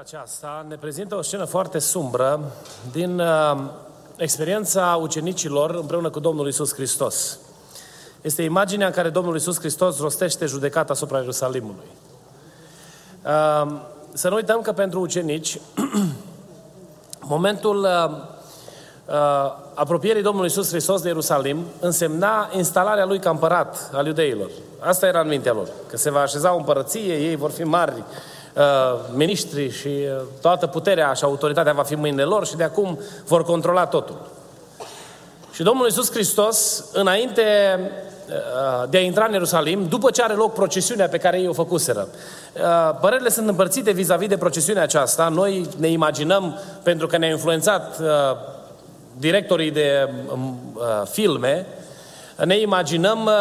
Aceasta ne prezintă o scenă foarte sumbră din uh, experiența ucenicilor împreună cu Domnul Isus Hristos. Este imaginea în care Domnul Isus Hristos rostește judecata asupra Ierusalimului. Uh, să nu uităm că pentru ucenici, momentul uh, uh, apropierii Domnului Isus Hristos de Ierusalim însemna instalarea lui ca împărat al iudeilor. Asta era în mintea lor, că se va așeza o împărăție, ei vor fi mari uh, miniștri și uh, toată puterea și autoritatea va fi în mâinile lor și de acum vor controla totul. Și Domnul Iisus Hristos, înainte uh, de a intra în Ierusalim, după ce are loc procesiunea pe care ei o făcuseră, uh, părerile sunt împărțite vis-a-vis de procesiunea aceasta. Noi ne imaginăm, pentru că ne-a influențat uh, directorii de um, uh, filme, ne imaginăm uh,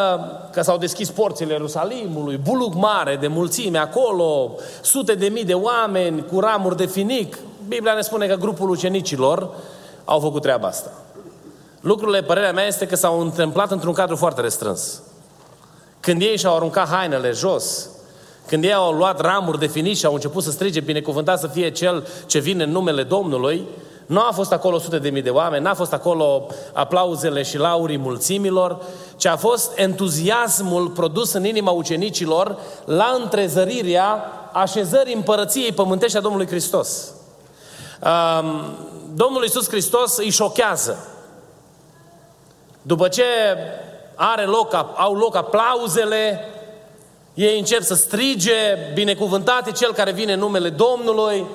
că s-au deschis porțile Ierusalimului, bulug mare de mulțime acolo, sute de mii de oameni cu ramuri de finic. Biblia ne spune că grupul ucenicilor au făcut treaba asta. Lucrurile, părerea mea, este că s-au întâmplat într-un cadru foarte restrâns. Când ei și-au aruncat hainele jos, când ei au luat ramuri de finic și au început să strige, binecuvântat să fie cel ce vine în numele Domnului, nu a fost acolo sute de mii de oameni, n-a fost acolo aplauzele și laurii mulțimilor, ci a fost entuziasmul produs în inima ucenicilor la întrezărirea așezării împărăției pământești a Domnului Hristos. Um, Domnul Iisus Hristos îi șochează. După ce are loc, au loc aplauzele, ei încep să strige, binecuvântate cel care vine în numele Domnului,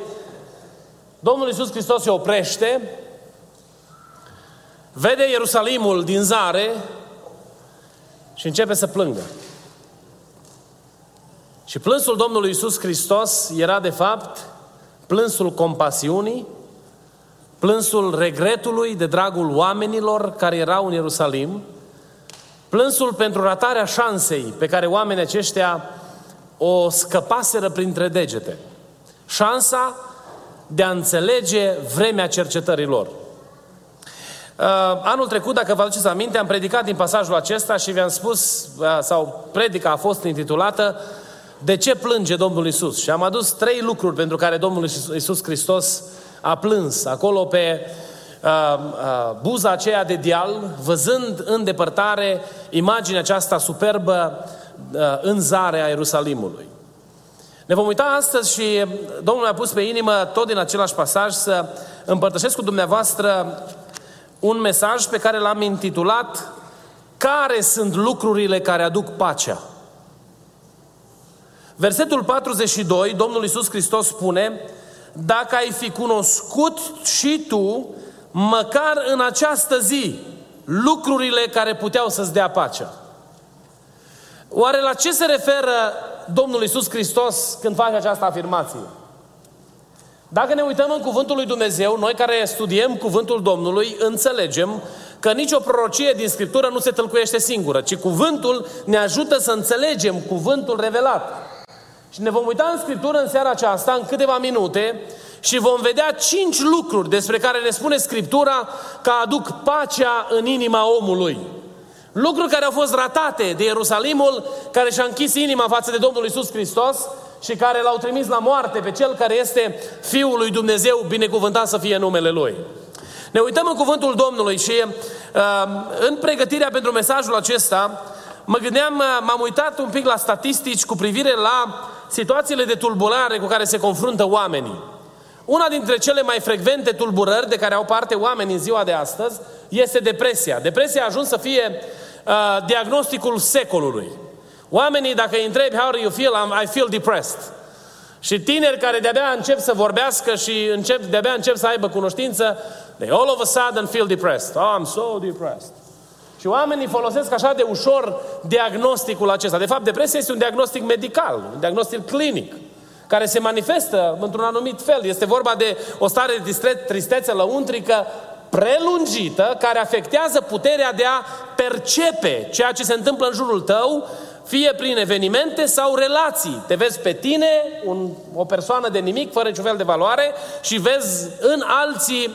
Domnul Iisus Hristos se oprește, vede Ierusalimul din zare și începe să plângă. Și plânsul Domnului Iisus Hristos era de fapt plânsul compasiunii, plânsul regretului de dragul oamenilor care erau în Ierusalim, plânsul pentru ratarea șansei pe care oamenii aceștia o scăpaseră printre degete. Șansa de a înțelege vremea cercetărilor. Uh, anul trecut, dacă vă aduceți aminte, am predicat din pasajul acesta și vi-am spus, uh, sau predica a fost intitulată De ce plânge Domnul Isus? Și am adus trei lucruri pentru care Domnul Isus Hristos a plâns acolo pe uh, uh, buza aceea de deal, văzând în depărtare imaginea aceasta superbă uh, în zare a Ierusalimului. Ne vom uita astăzi și Domnul mi-a pus pe inimă, tot din același pasaj, să împărtășesc cu dumneavoastră un mesaj pe care l-am intitulat Care sunt lucrurile care aduc pacea? Versetul 42, Domnul Iisus Hristos spune Dacă ai fi cunoscut și tu, măcar în această zi, lucrurile care puteau să-ți dea pacea. Oare la ce se referă Domnul Isus Hristos când face această afirmație? Dacă ne uităm în Cuvântul lui Dumnezeu, noi care studiem Cuvântul Domnului, înțelegem că nicio prorocie din Scriptură nu se tălcuiește singură, ci Cuvântul ne ajută să înțelegem Cuvântul revelat. Și ne vom uita în Scriptură în seara aceasta, în câteva minute, și vom vedea cinci lucruri despre care ne spune Scriptura că aduc pacea în inima omului. Lucruri care au fost ratate de Ierusalimul, care și-a închis inima față de Domnul Isus Hristos și care l-au trimis la moarte pe Cel care este Fiul lui Dumnezeu, binecuvântat să fie numele Lui. Ne uităm în cuvântul Domnului și uh, în pregătirea pentru mesajul acesta, mă gândeam, uh, m-am uitat un pic la statistici cu privire la situațiile de tulburare cu care se confruntă oamenii. Una dintre cele mai frecvente tulburări de care au parte oamenii în ziua de astăzi este depresia. Depresia a ajuns să fie uh, diagnosticul secolului. Oamenii, dacă îi întrebi, how do you feel? I'm, I feel depressed. Și tineri care de-abia încep să vorbească și încep, de-abia încep să aibă cunoștință, they all of a sudden feel depressed. Oh, I'm so depressed. Și oamenii folosesc așa de ușor diagnosticul acesta. De fapt, depresia este un diagnostic medical, un diagnostic clinic. care se manifestă într-un anumit fel. Este vorba de o stare de tristețe lăuntrică prelungită care afectează puterea de a percepe ceea ce se întâmplă în jurul tău, fie prin evenimente sau relații. Te vezi pe tine, un, o persoană de nimic, fără niciun fel de valoare, și vezi în alții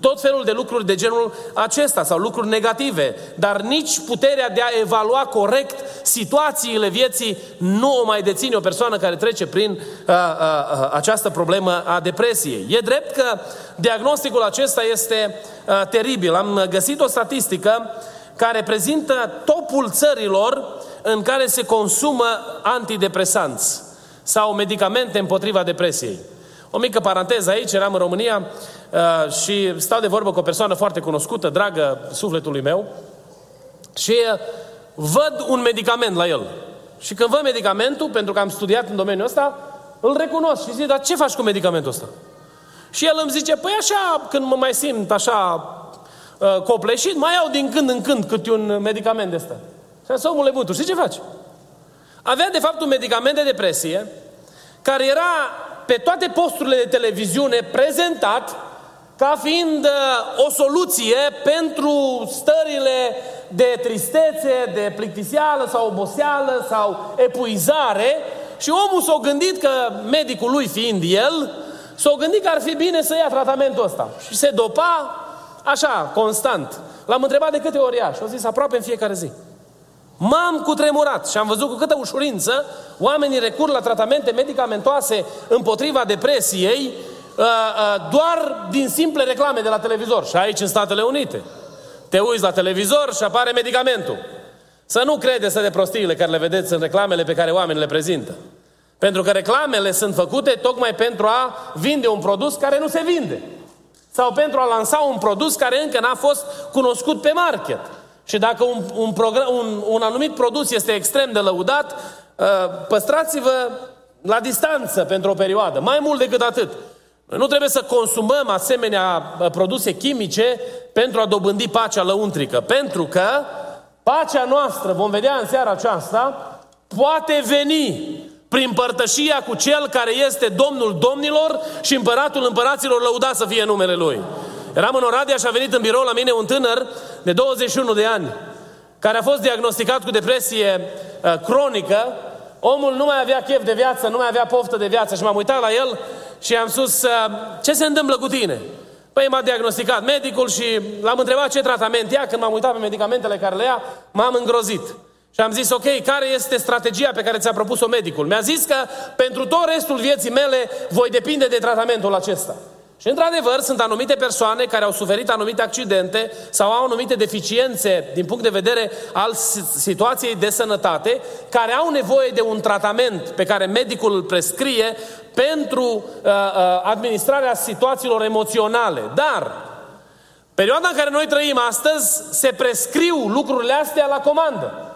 tot felul de lucruri de genul acesta sau lucruri negative, dar nici puterea de a evalua corect situațiile vieții nu o mai deține o persoană care trece prin a, a, a, această problemă a depresiei. E drept că diagnosticul acesta este a, teribil. Am găsit o statistică care prezintă topul țărilor în care se consumă antidepresanți sau medicamente împotriva depresiei. O mică paranteză aici, eram în România uh, și stau de vorbă cu o persoană foarte cunoscută, dragă sufletului meu, și uh, văd un medicament la el. Și când văd medicamentul, pentru că am studiat în domeniul ăsta, îl recunosc și zic, dar ce faci cu medicamentul ăsta? Și el îmi zice, păi așa, când mă mai simt așa uh, copleșit, mai iau din când în când câte un medicament de ăsta. Și am zis, omule bun, tu știi ce faci? Avea de fapt un medicament de depresie care era pe toate posturile de televiziune prezentat ca fiind uh, o soluție pentru stările de tristețe, de plictiseală sau oboseală sau epuizare și omul s-a gândit că medicul lui fiind el, s-a gândit că ar fi bine să ia tratamentul ăsta. Și se dopa așa, constant. L-am întrebat de câte ori ia și au zis aproape în fiecare zi. M-am cutremurat și am văzut cu câtă ușurință oamenii recur la tratamente medicamentoase împotriva depresiei uh, uh, doar din simple reclame de la televizor. Și aici în Statele Unite. Te uiți la televizor și apare medicamentul. Să nu credeți de prostiile care le vedeți în reclamele pe care oamenii le prezintă. Pentru că reclamele sunt făcute tocmai pentru a vinde un produs care nu se vinde. Sau pentru a lansa un produs care încă n-a fost cunoscut pe market. Și dacă un, un, program, un, un anumit produs este extrem de lăudat, uh, păstrați-vă la distanță pentru o perioadă. Mai mult decât atât. Nu trebuie să consumăm asemenea uh, produse chimice pentru a dobândi pacea lăuntrică. Pentru că pacea noastră, vom vedea în seara aceasta, poate veni prin părtășia cu Cel care este Domnul Domnilor și Împăratul Împăraților, lăudat să fie numele Lui. Eram în Oradea și a venit în birou la mine un tânăr de 21 de ani, care a fost diagnosticat cu depresie uh, cronică. Omul nu mai avea chef de viață, nu mai avea poftă de viață și m-am uitat la el și am spus, uh, ce se întâmplă cu tine? Păi m-a diagnosticat medicul și l-am întrebat ce tratament ia. Când m-am uitat pe medicamentele care le ia, m-am îngrozit. Și am zis, ok, care este strategia pe care ți-a propus-o medicul? Mi-a zis că pentru tot restul vieții mele voi depinde de tratamentul acesta. Și într-adevăr sunt anumite persoane care au suferit anumite accidente sau au anumite deficiențe din punct de vedere al situației de sănătate, care au nevoie de un tratament pe care medicul îl prescrie pentru uh, uh, administrarea situațiilor emoționale. Dar perioada în care noi trăim astăzi se prescriu lucrurile astea la comandă.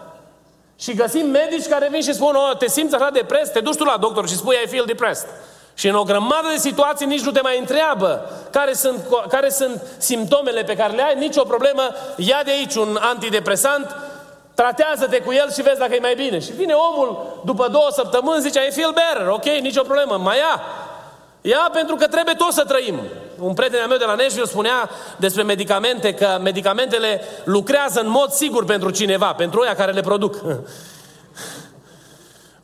Și găsim medici care vin și spun, oh, te simți așa depres, te duci tu la doctor și spui I feel depressed. Și în o grămadă de situații nici nu te mai întreabă care sunt, care sunt simptomele pe care le ai, nicio problemă, ia de aici un antidepresant, tratează-te cu el și vezi dacă e mai bine. Și vine omul după două săptămâni, zice, I feel better, ok, nicio problemă, mai ia. Ia pentru că trebuie tot să trăim. Un prieten al meu de la Nashville spunea despre medicamente că medicamentele lucrează în mod sigur pentru cineva, pentru oia care le produc.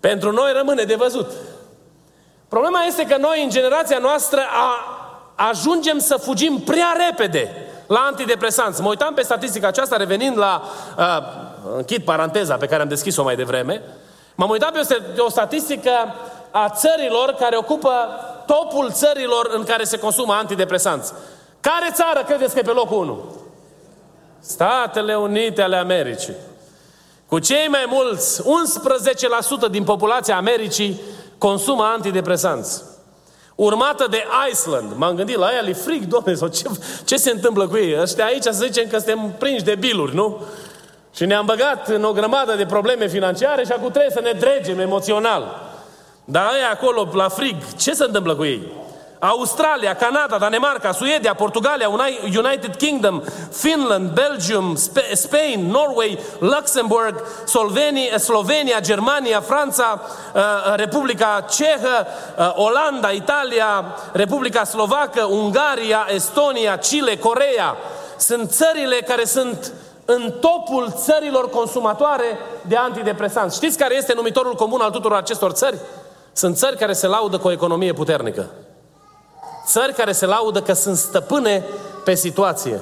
pentru noi rămâne de văzut. Problema este că noi, în generația noastră, a, ajungem să fugim prea repede la antidepresanți. Mă uitam pe statistica aceasta, revenind la... Uh, închid paranteza pe care am deschis-o mai devreme. M-am uitat pe o, o statistică a țărilor care ocupă topul țărilor în care se consumă antidepresanți. Care țară credeți că e pe locul 1? Statele Unite ale Americii. Cu cei mai mulți, 11% din populația Americii consumă antidepresanți. Urmată de Iceland. M-am gândit la ea, li frig, domne, sau ce, ce se întâmplă cu ei? Ăștia aici să zicem că suntem prinși de biluri, nu? Și ne-am băgat în o grămadă de probleme financiare și acum trebuie să ne dregem emoțional. Dar aia acolo, la frig, ce se întâmplă cu ei? Australia, Canada, Danemarca, Suedia, Portugalia, United Kingdom, Finland, Belgium, Spain, Norway, Luxemburg, Slovenia, Slovenia Germania, Franța, uh, uh, Republica Cehă, uh, Olanda, Italia, Republica Slovacă, Ungaria, Estonia, Chile, Corea. Sunt țările care sunt în topul țărilor consumatoare de antidepresanți. Știți care este numitorul comun al tuturor acestor țări? Sunt țări care se laudă cu o economie puternică. Țări care se laudă că sunt stăpâne pe situație,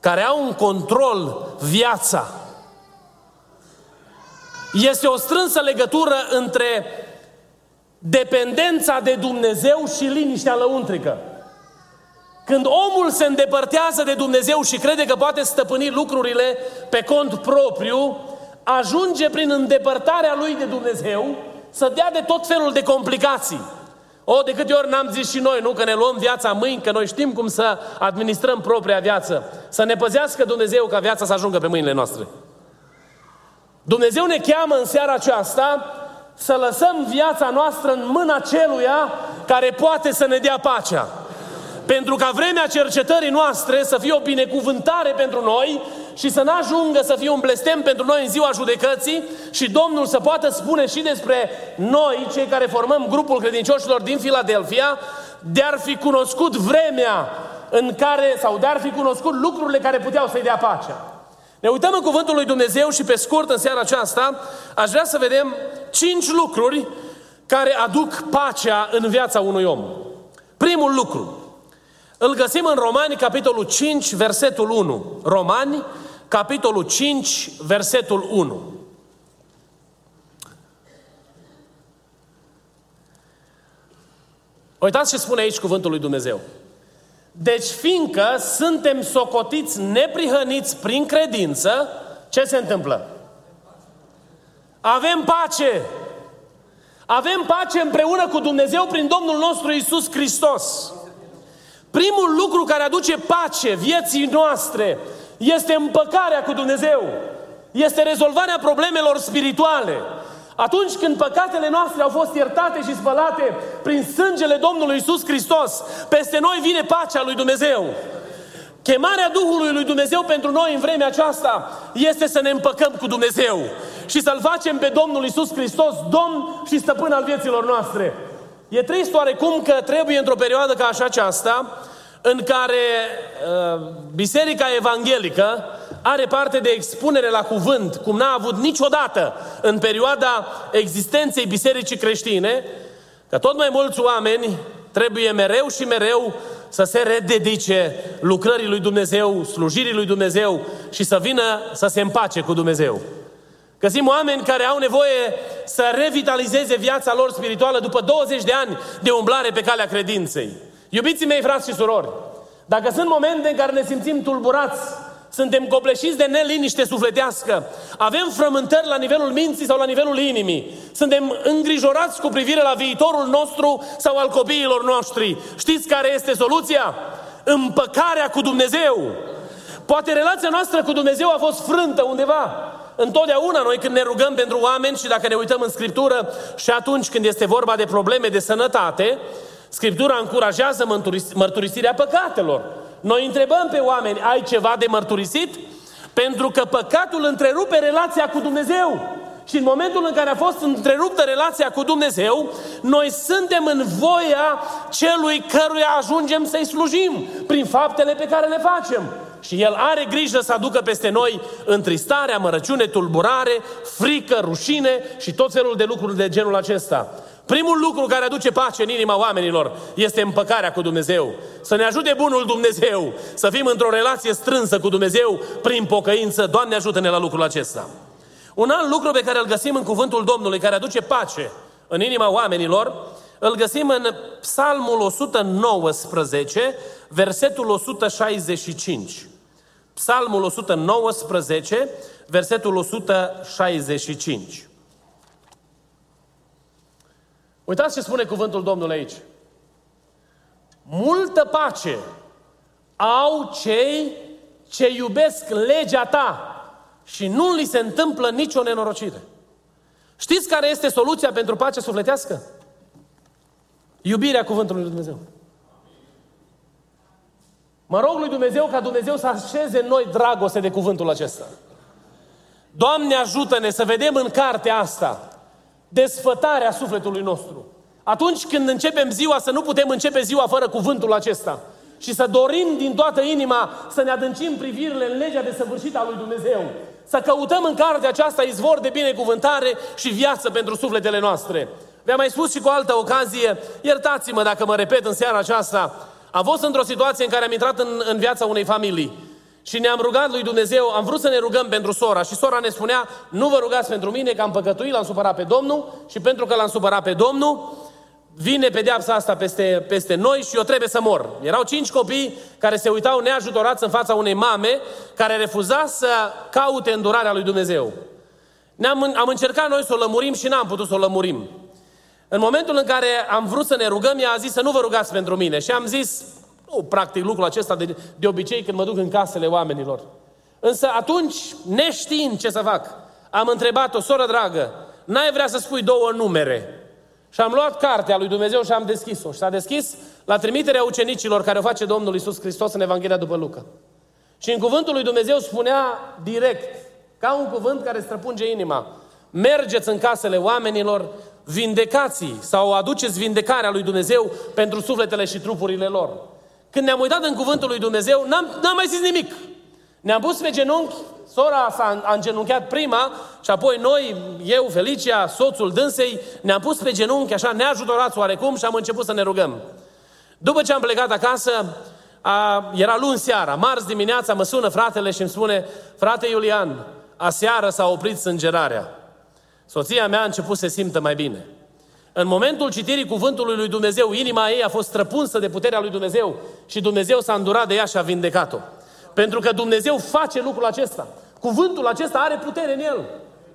care au un control viața. Este o strânsă legătură între dependența de Dumnezeu și liniștea lăuntrică. Când omul se îndepărtează de Dumnezeu și crede că poate stăpâni lucrurile pe cont propriu, ajunge prin îndepărtarea lui de Dumnezeu să dea de tot felul de complicații. O, de câte ori n-am zis și noi, nu? Că ne luăm viața mâini, că noi știm cum să administrăm propria viață. Să ne păzească Dumnezeu ca viața să ajungă pe mâinile noastre. Dumnezeu ne cheamă în seara aceasta să lăsăm viața noastră în mâna celuia care poate să ne dea pacea. Pentru ca vremea cercetării noastre să fie o binecuvântare pentru noi și să nu ajungă să fie un blestem pentru noi în ziua judecății și Domnul să poată spune și despre noi, cei care formăm grupul credincioșilor din Filadelfia, de-ar fi cunoscut vremea în care, sau de-ar fi cunoscut lucrurile care puteau să-i dea pacea. Ne uităm în Cuvântul lui Dumnezeu și pe scurt în seara aceasta aș vrea să vedem cinci lucruri care aduc pacea în viața unui om. Primul lucru, îl găsim în Romani, capitolul 5, versetul 1. Romani, capitolul 5, versetul 1. Uitați ce spune aici cuvântul lui Dumnezeu. Deci, fiindcă suntem socotiți neprihăniți prin credință, ce se întâmplă? Avem pace. Avem pace împreună cu Dumnezeu prin Domnul nostru Isus Hristos. Primul lucru care aduce pace vieții noastre este împăcarea cu Dumnezeu. Este rezolvarea problemelor spirituale. Atunci când păcatele noastre au fost iertate și spălate prin sângele Domnului Isus Hristos, peste noi vine pacea lui Dumnezeu. Chemarea Duhului lui Dumnezeu pentru noi în vremea aceasta este să ne împăcăm cu Dumnezeu și să-L facem pe Domnul Isus Hristos Domn și Stăpân al vieților noastre. E trist oarecum că trebuie într-o perioadă ca așa aceasta, în care uh, Biserica Evanghelică are parte de expunere la cuvânt, cum n-a avut niciodată în perioada existenței Bisericii creștine, că tot mai mulți oameni trebuie mereu și mereu să se rededice lucrării lui Dumnezeu, slujirii lui Dumnezeu și să vină să se împace cu Dumnezeu. Găsim oameni care au nevoie să revitalizeze viața lor spirituală după 20 de ani de umblare pe calea credinței. Iubiții mei, frați și surori, dacă sunt momente în care ne simțim tulburați, suntem copleșiți de neliniște sufletească, avem frământări la nivelul minții sau la nivelul inimii, suntem îngrijorați cu privire la viitorul nostru sau al copiilor noștri. Știți care este soluția? Împăcarea cu Dumnezeu. Poate relația noastră cu Dumnezeu a fost frântă undeva. Întotdeauna noi când ne rugăm pentru oameni și dacă ne uităm în Scriptură și atunci când este vorba de probleme de sănătate, Scriptura încurajează mărturisirea păcatelor. Noi întrebăm pe oameni, ai ceva de mărturisit? Pentru că păcatul întrerupe relația cu Dumnezeu. Și în momentul în care a fost întreruptă relația cu Dumnezeu, noi suntem în voia celui căruia ajungem să-i slujim prin faptele pe care le facem. Și El are grijă să aducă peste noi întristare, amărăciune, tulburare, frică, rușine și tot felul de lucruri de genul acesta. Primul lucru care aduce pace în inima oamenilor este împăcarea cu Dumnezeu. Să ne ajute bunul Dumnezeu să fim într-o relație strânsă cu Dumnezeu prin pocăință. Doamne ajută-ne la lucrul acesta. Un alt lucru pe care îl găsim în cuvântul Domnului, care aduce pace în inima oamenilor, îl găsim în Psalmul 119, versetul 165. Psalmul 119, versetul 165. Uitați ce spune cuvântul Domnului aici. Multă pace au cei ce iubesc legea ta și nu li se întâmplă nicio nenorocire. Știți care este soluția pentru pace sufletească? Iubirea cuvântului lui Dumnezeu. Mă rog lui Dumnezeu ca Dumnezeu să așeze în noi dragoste de cuvântul acesta. Doamne ajută-ne să vedem în cartea asta desfătarea sufletului nostru. Atunci când începem ziua, să nu putem începe ziua fără cuvântul acesta. Și să dorim din toată inima să ne adâncim privirile în legea de săvârșit a lui Dumnezeu. Să căutăm în cartea aceasta izvor de binecuvântare și viață pentru sufletele noastre. Vi-am mai spus și cu altă ocazie, iertați-mă dacă mă repet în seara aceasta, am fost într-o situație în care am intrat în, în viața unei familii și ne-am rugat lui Dumnezeu, am vrut să ne rugăm pentru sora și sora ne spunea, nu vă rugați pentru mine că am păcătuit, l-am supărat pe Domnul și pentru că l-am supărat pe Domnul, vine pedeapsa asta peste, peste noi și eu trebuie să mor. Erau cinci copii care se uitau neajutorați în fața unei mame care refuza să caute îndurarea lui Dumnezeu. Ne-am, am încercat noi să o lămurim și n-am putut să o lămurim. În momentul în care am vrut să ne rugăm, ea a zis să nu vă rugați pentru mine. Și am zis, nu practic lucrul acesta de, de obicei când mă duc în casele oamenilor. Însă atunci, neștiind ce să fac, am întrebat-o, soră dragă, n-ai vrea să spui două numere? Și am luat cartea lui Dumnezeu și am deschis-o. Și s-a deschis la trimiterea ucenicilor care o face Domnul Isus Hristos în Evanghelia după Luca. Și în cuvântul lui Dumnezeu spunea direct, ca un cuvânt care străpunge inima, mergeți în casele oamenilor, vindecați sau aduceți vindecarea lui Dumnezeu pentru sufletele și trupurile lor. Când ne-am uitat în cuvântul lui Dumnezeu, n-am, n-am mai zis nimic. Ne-am pus pe genunchi, sora s-a a îngenunchiat prima și apoi noi, eu, Felicia, soțul dânsei, ne-am pus pe genunchi, așa neajutorați oarecum și am început să ne rugăm. După ce am plecat acasă, a, era luni seara, marți dimineața mă sună fratele și îmi spune, frate Iulian, aseară s-a oprit sângerarea. Soția mea a început să se simtă mai bine. În momentul citirii cuvântului lui Dumnezeu, inima ei a fost străpunsă de puterea lui Dumnezeu și Dumnezeu s-a îndurat de ea și a vindecat-o. Pentru că Dumnezeu face lucrul acesta. Cuvântul acesta are putere în el.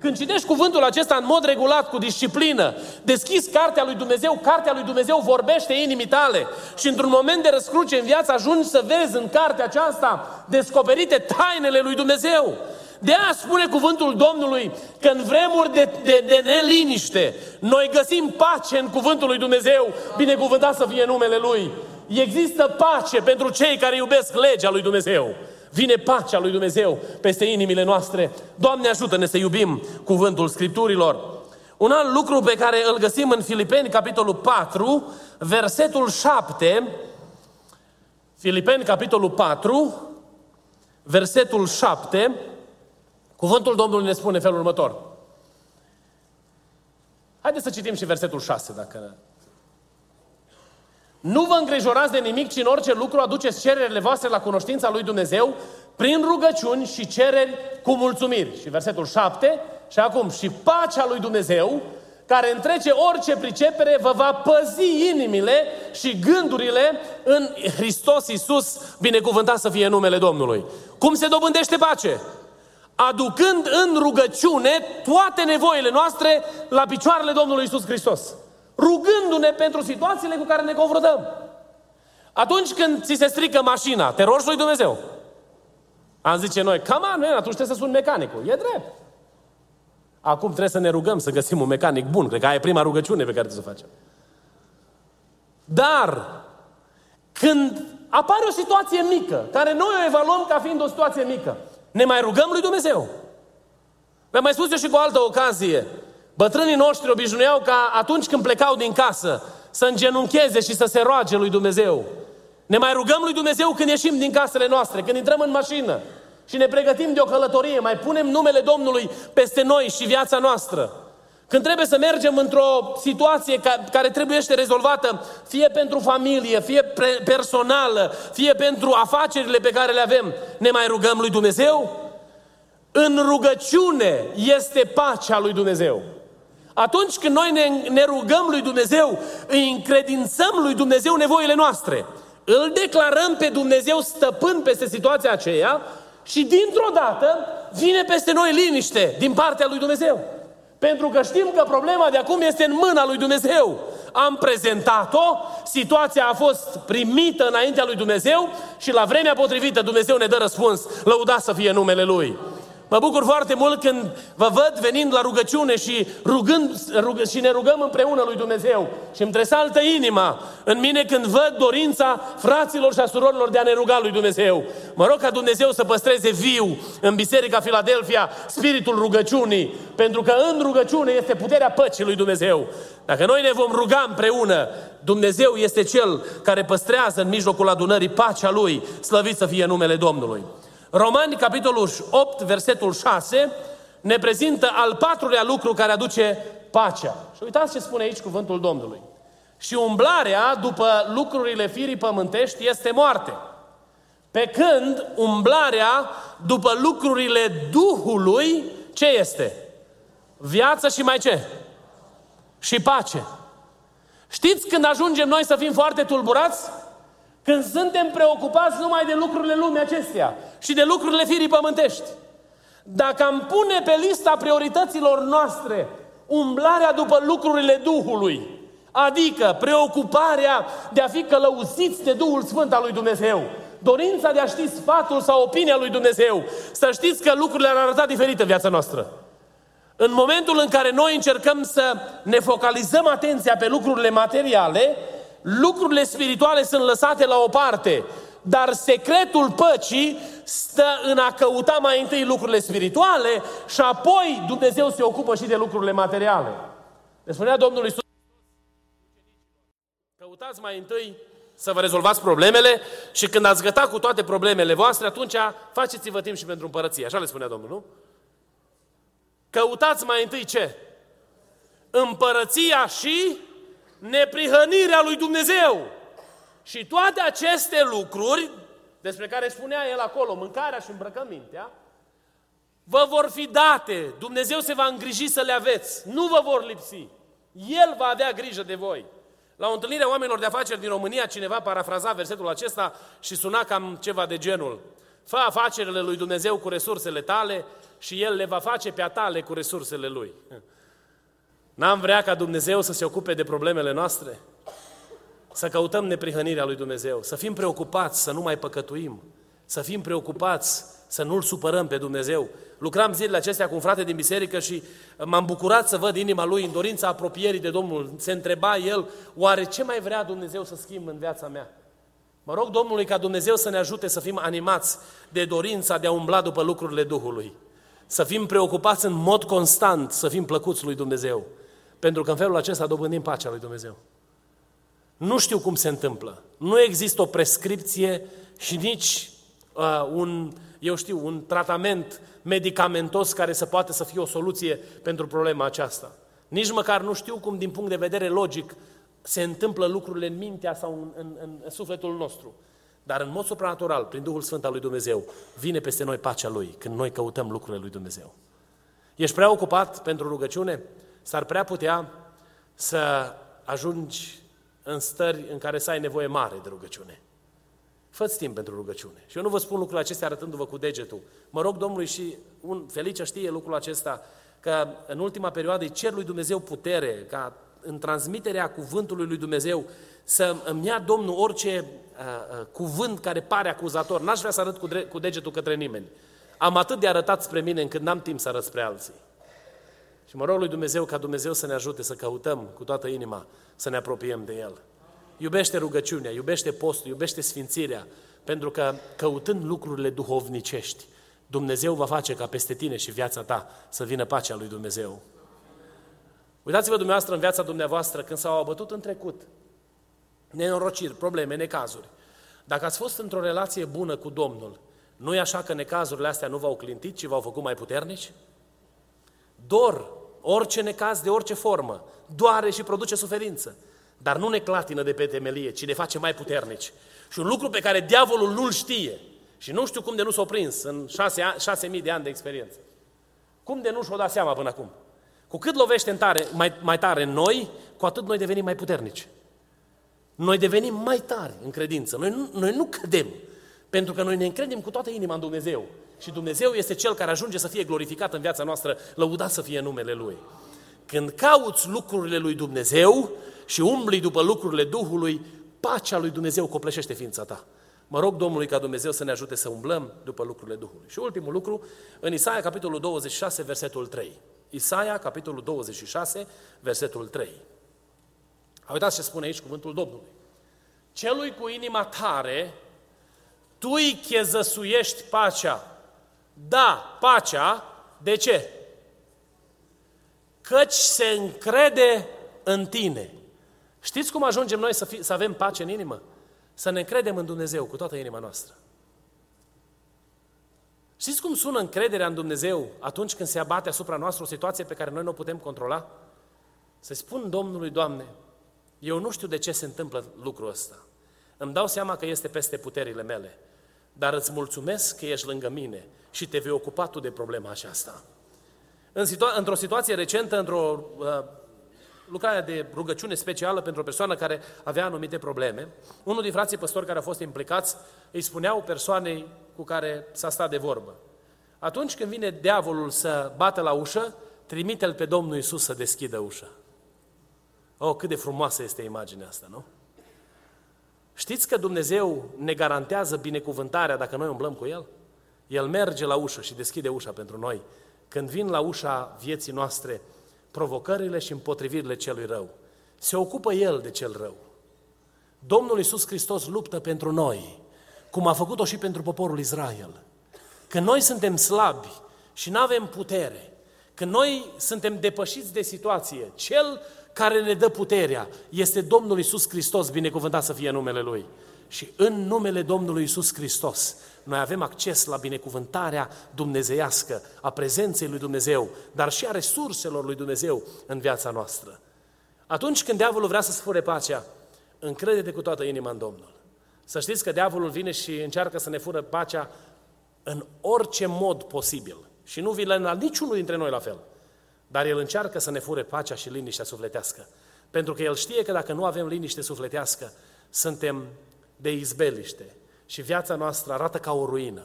Când citești cuvântul acesta în mod regulat, cu disciplină, deschizi cartea lui Dumnezeu, cartea lui Dumnezeu vorbește inimii tale și într-un moment de răscruce în viață ajungi să vezi în cartea aceasta descoperite tainele lui Dumnezeu. De aia spune cuvântul Domnului că în vremuri de, de, de neliniște noi găsim pace în cuvântul lui Dumnezeu, binecuvântat să fie numele Lui. Există pace pentru cei care iubesc legea lui Dumnezeu. Vine pacea lui Dumnezeu peste inimile noastre. Doamne ajută-ne să iubim cuvântul Scripturilor. Un alt lucru pe care îl găsim în Filipeni, capitolul 4, versetul 7, Filipeni, capitolul 4, versetul 7, Cuvântul Domnului ne spune felul următor. Haideți să citim și versetul 6, dacă... Nu vă îngrijorați de nimic, ci în orice lucru aduceți cererile voastre la cunoștința lui Dumnezeu prin rugăciuni și cereri cu mulțumiri. Și versetul 7, și acum, și pacea lui Dumnezeu, care întrece orice pricepere, vă va păzi inimile și gândurile în Hristos Iisus, binecuvântat să fie numele Domnului. Cum se dobândește pace? Aducând în rugăciune toate nevoile noastre la picioarele Domnului Isus Hristos. Rugându-ne pentru situațiile cu care ne confruntăm. Atunci când ți se strică mașina, te rogi lui Dumnezeu. Am zice noi, cam an, atunci trebuie să sun mecanicul. E drept. Acum trebuie să ne rugăm să găsim un mecanic bun. Cred că aia e prima rugăciune pe care trebuie să o facem. Dar, când apare o situație mică, care noi o evaluăm ca fiind o situație mică, ne mai rugăm lui Dumnezeu. V-am mai spus eu și cu o altă ocazie. Bătrânii noștri obișnuiau ca atunci când plecau din casă să îngenuncheze și să se roage lui Dumnezeu. Ne mai rugăm lui Dumnezeu când ieșim din casele noastre, când intrăm în mașină și ne pregătim de o călătorie, mai punem numele Domnului peste noi și viața noastră. Când trebuie să mergem într-o situație care trebuie să rezolvată, fie pentru familie, fie personală, fie pentru afacerile pe care le avem, ne mai rugăm lui Dumnezeu? În rugăciune este pacea lui Dumnezeu. Atunci când noi ne, ne rugăm lui Dumnezeu, îi încredințăm lui Dumnezeu nevoile noastre. Îl declarăm pe Dumnezeu stăpân peste situația aceea și dintr-o dată vine peste noi liniște din partea lui Dumnezeu. Pentru că știm că problema de acum este în mâna lui Dumnezeu. Am prezentat-o, situația a fost primită înaintea lui Dumnezeu și la vremea potrivită Dumnezeu ne dă răspuns. Lăuda să fie numele Lui. Mă bucur foarte mult când vă văd venind la rugăciune și, rugând, rug, și ne rugăm împreună lui Dumnezeu. Și îmi tresaltă inima în mine când văd dorința fraților și a surorilor de a ne ruga lui Dumnezeu. Mă rog ca Dumnezeu să păstreze viu în Biserica Filadelfia spiritul rugăciunii, pentru că în rugăciune este puterea păcii lui Dumnezeu. Dacă noi ne vom ruga împreună, Dumnezeu este Cel care păstrează în mijlocul adunării pacea Lui, slăvit să fie numele Domnului. Romani, capitolul 8, versetul 6, ne prezintă al patrulea lucru care aduce pacea. Și uitați ce spune aici cuvântul Domnului. Și umblarea după lucrurile firii pământești este moarte. Pe când umblarea după lucrurile Duhului, ce este? Viață și mai ce? Și pace. Știți când ajungem noi să fim foarte tulburați? Când suntem preocupați numai de lucrurile lumii acestea și de lucrurile firii pământești. Dacă am pune pe lista priorităților noastre umblarea după lucrurile Duhului, adică preocuparea de a fi călăuziți de Duhul Sfânt al lui Dumnezeu, dorința de a ști sfatul sau opinia lui Dumnezeu, să știți că lucrurile ar arăta diferite în viața noastră. În momentul în care noi încercăm să ne focalizăm atenția pe lucrurile materiale, lucrurile spirituale sunt lăsate la o parte, dar secretul păcii stă în a căuta mai întâi lucrurile spirituale și apoi Dumnezeu se ocupă și de lucrurile materiale. Le spunea Domnul Iisus, căutați mai întâi să vă rezolvați problemele și când ați gătat cu toate problemele voastre, atunci faceți-vă timp și pentru împărăție. Așa le spunea Domnul, nu? Căutați mai întâi ce? Împărăția și neprihănirea lui Dumnezeu. Și toate aceste lucruri, despre care spunea el acolo, mâncarea și îmbrăcămintea, vă vor fi date. Dumnezeu se va îngriji să le aveți. Nu vă vor lipsi. El va avea grijă de voi. La o întâlnire a oamenilor de afaceri din România, cineva parafraza versetul acesta și suna cam ceva de genul. Fă afacerile lui Dumnezeu cu resursele tale și El le va face pe a tale cu resursele Lui. N-am vrea ca Dumnezeu să se ocupe de problemele noastre? Să căutăm neprihănirea lui Dumnezeu, să fim preocupați să nu mai păcătuim, să fim preocupați să nu-L supărăm pe Dumnezeu. Lucram zilele acestea cu un frate din biserică și m-am bucurat să văd inima lui în dorința apropierii de Domnul. Se întreba el, oare ce mai vrea Dumnezeu să schimb în viața mea? Mă rog Domnului ca Dumnezeu să ne ajute să fim animați de dorința de a umbla după lucrurile Duhului. Să fim preocupați în mod constant, să fim plăcuți lui Dumnezeu. Pentru că în felul acesta dobândim pacea lui Dumnezeu. Nu știu cum se întâmplă. Nu există o prescripție și nici uh, un, eu știu, un tratament medicamentos care să poată să fie o soluție pentru problema aceasta. Nici măcar nu știu cum, din punct de vedere logic, se întâmplă lucrurile în mintea sau în, în, în sufletul nostru. Dar în mod supranatural, prin Duhul Sfânt al lui Dumnezeu, vine peste noi pacea Lui când noi căutăm lucrurile lui Dumnezeu. Ești prea ocupat pentru rugăciune? S-ar prea putea să ajungi în stări în care să ai nevoie mare de rugăciune. Fă-ți timp pentru rugăciune. Și eu nu vă spun lucrurile acestea arătându-vă cu degetul. Mă rog Domnului și un Felice știe lucrul acesta, că în ultima perioadă îi cer lui Dumnezeu putere, ca în transmiterea cuvântului lui Dumnezeu să îmi ia Domnul orice uh, uh, cuvânt care pare acuzator. N-aș vrea să arăt cu, cu degetul către nimeni. Am atât de arătat spre mine încât n-am timp să arăt spre alții. Și mă rog lui Dumnezeu ca Dumnezeu să ne ajute să căutăm cu toată inima să ne apropiem de El. Iubește rugăciunea, iubește postul, iubește sfințirea, pentru că căutând lucrurile duhovnicești, Dumnezeu va face ca peste tine și viața ta să vină pacea lui Dumnezeu. Uitați-vă dumneavoastră în viața dumneavoastră când s-au abătut în trecut nenorociri, probleme, necazuri. Dacă ați fost într-o relație bună cu Domnul, nu e așa că necazurile astea nu v-au clintit, ci v-au făcut mai puternici? Dor, orice necaz de orice formă, doare și produce suferință. Dar nu ne clatină de pe temelie, ci ne face mai puternici. Și un lucru pe care diavolul nu-l știe, și nu știu cum de nu s-a prins în șase, șase mii de ani de experiență. Cum de nu și-o dat seama până acum? Cu cât lovește în tare, mai, mai tare în noi, cu atât noi devenim mai puternici. Noi devenim mai tari în credință. Noi nu, noi nu cădem. Pentru că noi ne încredem cu toată inima în Dumnezeu. Și Dumnezeu este Cel care ajunge să fie glorificat în viața noastră, lăudat să fie numele Lui. Când cauți lucrurile lui Dumnezeu și umbli după lucrurile Duhului, pacea lui Dumnezeu copleșește ființa ta. Mă rog Domnului ca Dumnezeu să ne ajute să umblăm după lucrurile Duhului. Și ultimul lucru, în Isaia, capitolul 26, versetul 3. Isaia, capitolul 26, versetul 3. Uitați ce spune aici cuvântul Domnului. Celui cu inima tare, tu îi chezăsuiești pacea. Da, pacea, de ce? Căci se încrede în tine. Știți cum ajungem noi să, fi, să avem pace în inimă? Să ne încredem în Dumnezeu cu toată inima noastră. Știți cum sună încrederea în Dumnezeu atunci când se abate asupra noastră o situație pe care noi nu o putem controla? Să spun Domnului, Doamne, eu nu știu de ce se întâmplă lucrul ăsta. Îmi dau seama că este peste puterile mele, dar îți mulțumesc că ești lângă mine și te vei ocupa tu de problema aceasta. În situa- într-o situație recentă, într-o uh, lucrare de rugăciune specială pentru o persoană care avea anumite probleme, unul din frații păstori care au fost implicați îi spuneau persoanei cu care s-a stat de vorbă. Atunci când vine diavolul să bată la ușă, trimite-l pe Domnul Isus să deschidă ușa. Oh, cât de frumoasă este imaginea asta, nu? Știți că Dumnezeu ne garantează binecuvântarea dacă noi umblăm cu El? El merge la ușă și deschide ușa pentru noi. Când vin la ușa vieții noastre provocările și împotrivirile celui rău, se ocupă El de cel rău. Domnul Iisus Hristos luptă pentru noi, cum a făcut-o și pentru poporul Israel. Când noi suntem slabi și nu avem putere, când noi suntem depășiți de situație, Cel care ne dă puterea este Domnul Isus Hristos, binecuvântat să fie numele Lui. Și în numele Domnului Isus Hristos, noi avem acces la binecuvântarea dumnezeiască, a prezenței lui Dumnezeu, dar și a resurselor lui Dumnezeu în viața noastră. Atunci când diavolul vrea să fure pacea, încrede-te cu toată inima în Domnul. Să știți că diavolul vine și încearcă să ne fură pacea în orice mod posibil. Și nu vine la niciunul dintre noi la fel. Dar el încearcă să ne fure pacea și liniștea sufletească. Pentru că el știe că dacă nu avem liniște sufletească, suntem de izbeliște și viața noastră arată ca o ruină.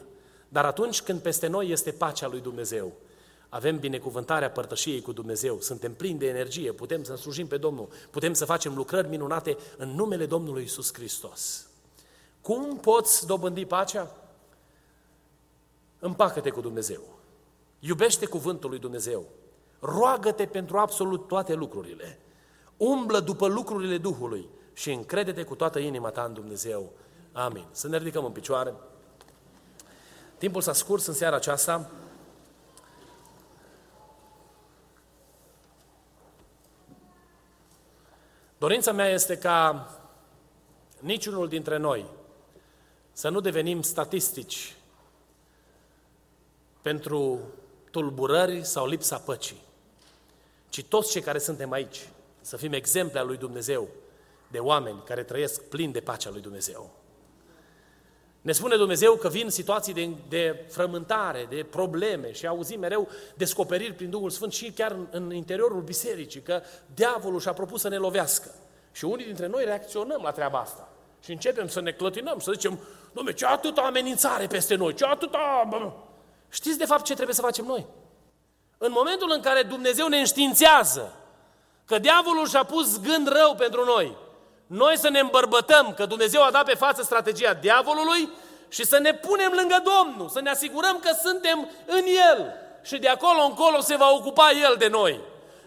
Dar atunci când peste noi este pacea lui Dumnezeu, avem binecuvântarea părtășiei cu Dumnezeu, suntem plini de energie, putem să slujim pe Domnul, putem să facem lucrări minunate în numele Domnului Isus Hristos. Cum poți dobândi pacea? Împacă-te cu Dumnezeu. Iubește cuvântul lui Dumnezeu. Roagă-te pentru absolut toate lucrurile. Umblă după lucrurile Duhului și încrede-te cu toată inima ta în Dumnezeu. Amin. Să ne ridicăm în picioare. Timpul s-a scurs în seara aceasta. Dorința mea este ca niciunul dintre noi să nu devenim statistici pentru tulburări sau lipsa păcii, ci toți cei care suntem aici să fim exemple al lui Dumnezeu de oameni care trăiesc plin de pacea lui Dumnezeu. Ne spune Dumnezeu că vin situații de, de frământare, de probleme și auzim mereu descoperiri prin Duhul Sfânt și chiar în, în interiorul bisericii, că diavolul și-a propus să ne lovească. Și unii dintre noi reacționăm la treaba asta. Și începem să ne clătinăm, să zicem, domne, ce atâta amenințare peste noi, ce atâta... Știți de fapt ce trebuie să facem noi? În momentul în care Dumnezeu ne înștiințează că diavolul și-a pus gând rău pentru noi, noi să ne îmbărbătăm că Dumnezeu a dat pe față strategia diavolului și să ne punem lângă Domnul, să ne asigurăm că suntem în El și de acolo încolo se va ocupa El de noi.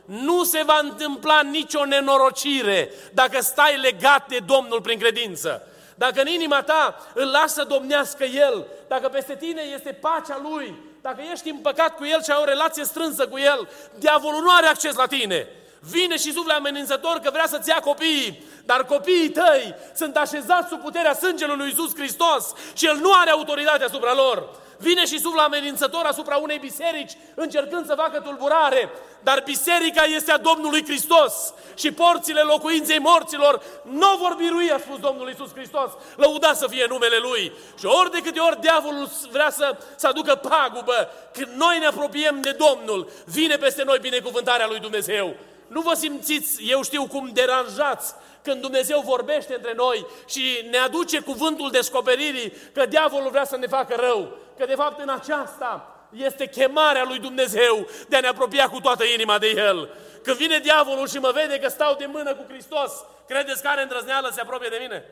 Nu se va întâmpla nicio nenorocire dacă stai legat de Domnul prin credință. Dacă în inima ta îl lasă domnească El, dacă peste tine este pacea Lui, dacă ești împăcat cu El și ai o relație strânsă cu El, diavolul nu are acces la tine. Vine și sufle amenințător că vrea să-ți ia copiii, dar copiii tăi sunt așezați sub puterea sângelui lui Iisus Hristos și El nu are autoritate asupra lor. Vine și suflă amenințător asupra unei biserici, încercând să facă tulburare, dar biserica este a Domnului Hristos și porțile locuinței morților nu vor birui, a spus Domnul Iisus Hristos, lăuda să fie numele Lui. Și ori de câte ori diavolul vrea să, să aducă pagubă, când noi ne apropiem de Domnul, vine peste noi binecuvântarea Lui Dumnezeu. Nu vă simțiți, eu știu cum, deranjați când Dumnezeu vorbește între noi și ne aduce cuvântul descoperirii că diavolul vrea să ne facă rău, că de fapt în aceasta este chemarea lui Dumnezeu de a ne apropia cu toată inima de El. Când vine diavolul și mă vede că stau de mână cu Hristos, credeți că are îndrăzneală să se apropie de mine?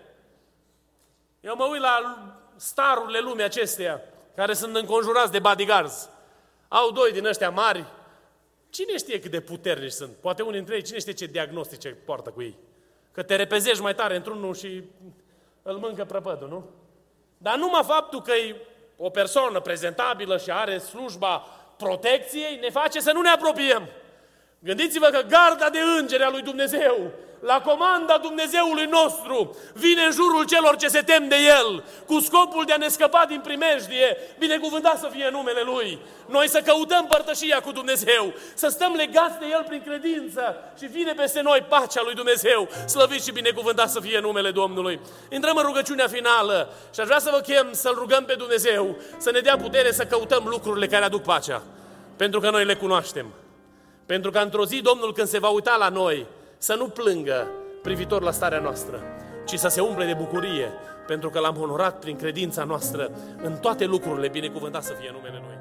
Eu mă uit la starurile lumii acesteia, care sunt înconjurați de bodyguards. Au doi din ăștia mari. Cine știe cât de puternici sunt? Poate unii dintre ei, cine știe ce diagnostice poartă cu ei? Că te repezești mai tare într-unul și îl mâncă prăpădul, nu? Dar numai faptul că e o persoană prezentabilă și are slujba protecției, ne face să nu ne apropiem. Gândiți-vă că garda de îngeri a lui Dumnezeu la comanda Dumnezeului nostru, vine în jurul celor ce se tem de El, cu scopul de a ne scăpa din primejdie, binecuvântat să fie numele Lui. Noi să căutăm părtășia cu Dumnezeu, să stăm legați de El prin credință și vine peste noi pacea lui Dumnezeu, slăvit și binecuvântat să fie numele Domnului. Intrăm în rugăciunea finală și aș vrea să vă chem să-L rugăm pe Dumnezeu să ne dea putere să căutăm lucrurile care aduc pacea, pentru că noi le cunoaștem. Pentru că într-o zi Domnul când se va uita la noi, să nu plângă privitor la starea noastră, ci să se umple de bucurie, pentru că l-am onorat prin credința noastră în toate lucrurile, binecuvântat să fie numele Lui.